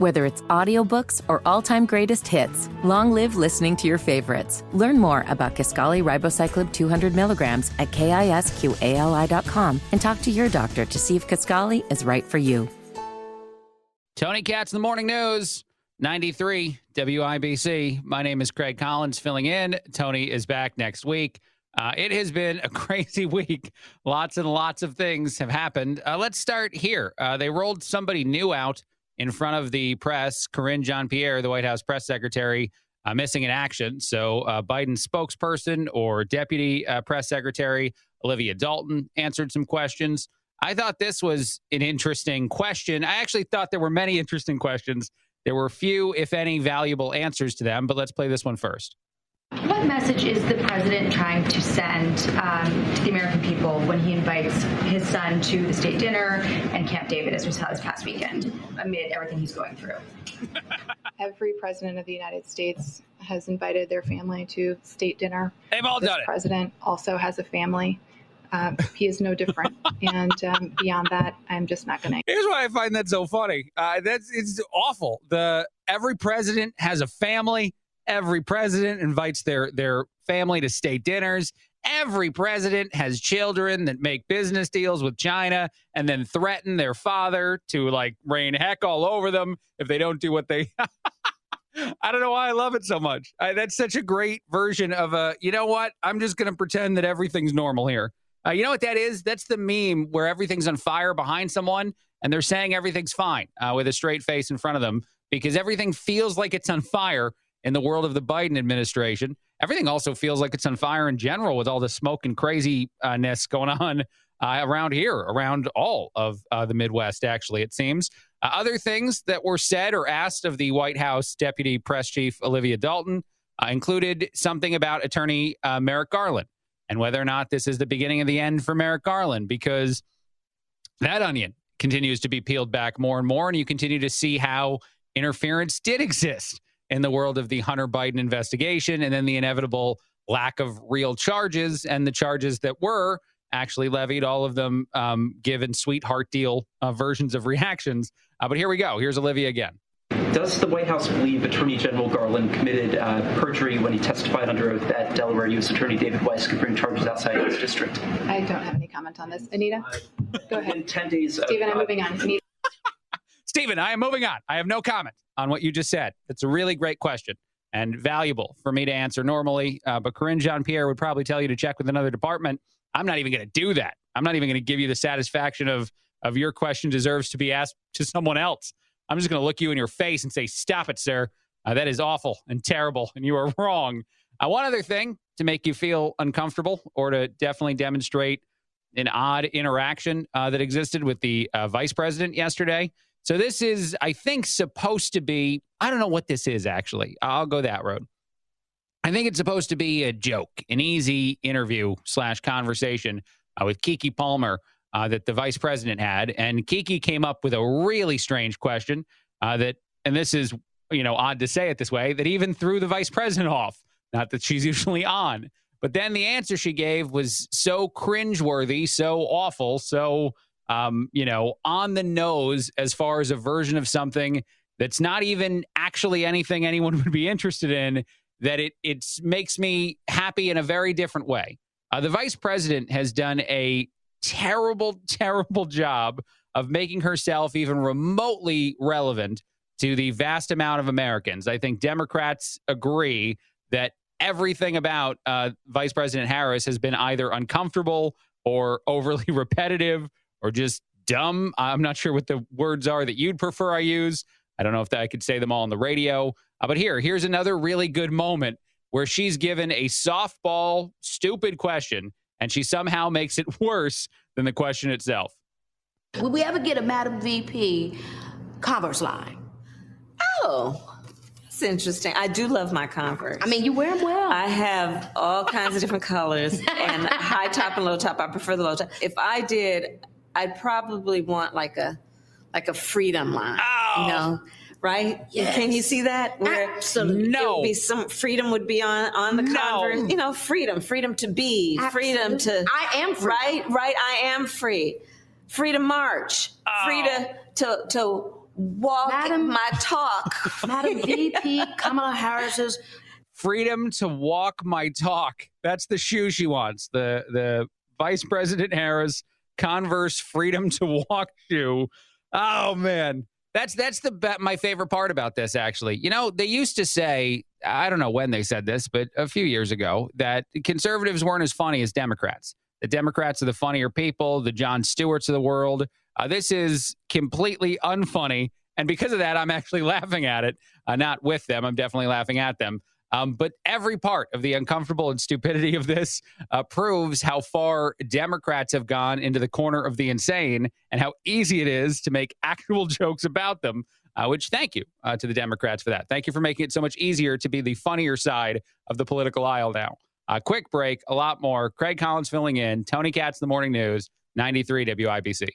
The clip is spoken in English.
Whether it's audiobooks or all-time greatest hits, long live listening to your favorites. Learn more about Kisqali Ribociclib 200 milligrams at kisqali.com and talk to your doctor to see if Kisqali is right for you. Tony Katz the Morning News, 93 WIBC. My name is Craig Collins filling in. Tony is back next week. Uh, it has been a crazy week. Lots and lots of things have happened. Uh, let's start here. Uh, they rolled somebody new out in front of the press, Karine Jean Pierre, the White House press secretary, uh, missing in action. So, uh, Biden's spokesperson or deputy uh, press secretary, Olivia Dalton, answered some questions. I thought this was an interesting question. I actually thought there were many interesting questions. There were few, if any, valuable answers to them, but let's play this one first. What message is the president trying to send um, to the American people when he invites his son to the state dinner and Camp David, as we saw this past weekend, amid everything he's going through? Every president of the United States has invited their family to state dinner. They've all this done it. president also has a family. Um, he is no different. and um, beyond that, I'm just not going to. Here's why I find that so funny. Uh, that's it's awful. The every president has a family. Every president invites their their family to state dinners. Every president has children that make business deals with China and then threaten their father to like rain heck all over them if they don't do what they. I don't know why I love it so much. I, that's such a great version of a. You know what? I'm just going to pretend that everything's normal here. Uh, you know what that is? That's the meme where everything's on fire behind someone and they're saying everything's fine uh, with a straight face in front of them because everything feels like it's on fire in the world of the Biden administration. Everything also feels like it's on fire in general with all the smoke and craziness going on uh, around here, around all of uh, the Midwest, actually, it seems. Uh, other things that were said or asked of the White House Deputy Press Chief Olivia Dalton uh, included something about Attorney uh, Merrick Garland and whether or not this is the beginning of the end for Merrick Garland, because that onion continues to be peeled back more and more, and you continue to see how interference did exist in the world of the Hunter Biden investigation and then the inevitable lack of real charges and the charges that were actually levied, all of them um, given sweetheart deal uh, versions of reactions. Uh, but here we go. Here's Olivia again. Does the White House believe Attorney General Garland committed uh, perjury when he testified under oath that Delaware U.S. Attorney David Weiss could bring charges outside his district? I don't have any comment on this. Anita, go In ahead. 10 days of, Stephen, I'm uh, moving on. Anita. Stephen, I am moving on. I have no comment on what you just said. It's a really great question and valuable for me to answer normally. Uh, but Karine Jean Pierre would probably tell you to check with another department. I'm not even going to do that. I'm not even going to give you the satisfaction of of your question deserves to be asked to someone else. I'm just going to look you in your face and say, "Stop it, sir. Uh, that is awful and terrible, and you are wrong." Uh, one other thing to make you feel uncomfortable or to definitely demonstrate an odd interaction uh, that existed with the uh, vice president yesterday. So this is, I think, supposed to be. I don't know what this is actually. I'll go that road. I think it's supposed to be a joke, an easy interview slash conversation uh, with Keke Palmer uh, that the vice president had, and Keke came up with a really strange question uh, that, and this is you know odd to say it this way, that even threw the vice president off. Not that she's usually on, but then the answer she gave was so cringeworthy, so awful, so um, you know, on the nose as far as a version of something that's not even actually anything anyone would be interested in. That it it makes me happy in a very different way. Uh, the vice president has done a terrible, terrible job of making herself even remotely relevant to the vast amount of Americans. I think Democrats agree that everything about uh, Vice President Harris has been either uncomfortable or overly repetitive or just dumb. I'm not sure what the words are that you'd prefer I use. I don't know if that, I could say them all on the radio. Uh, but here, here's another really good moment where she's given a softball, stupid question, and she somehow makes it worse than the question itself. Will we ever get a Madam VP Converse line? Oh, that's interesting. I do love my Converse. I mean, you wear them well. I have all kinds of different colors and high top and low top. I prefer the low top. If I did, I'd probably want like a like a freedom line. Oh. You know, right? Yes. Can you see that? Where Absolutely. No. be some freedom would be on on the No. Converse. You know, freedom, freedom to be, freedom to. I am free. Right, right. I am free. Free to march. Free to oh. to to walk Madam- my talk. Madam VP Kamala Harris's freedom to walk my talk. That's the shoe she wants. The the Vice President Harris Converse freedom to walk shoe. Oh man. That's that's the be- my favorite part about this actually. You know, they used to say, I don't know when they said this, but a few years ago that conservatives weren't as funny as Democrats. The Democrats are the funnier people, the Jon Stewarts of the world. Uh, this is completely unfunny. And because of that, I'm actually laughing at it. Uh, not with them. I'm definitely laughing at them. Um, but every part of the uncomfortable and stupidity of this uh, proves how far Democrats have gone into the corner of the insane and how easy it is to make actual jokes about them. Uh, which thank you uh, to the Democrats for that. Thank you for making it so much easier to be the funnier side of the political aisle now. Uh, quick break, a lot more. Craig Collins filling in. Tony Katz, the morning news, 93 WIBC.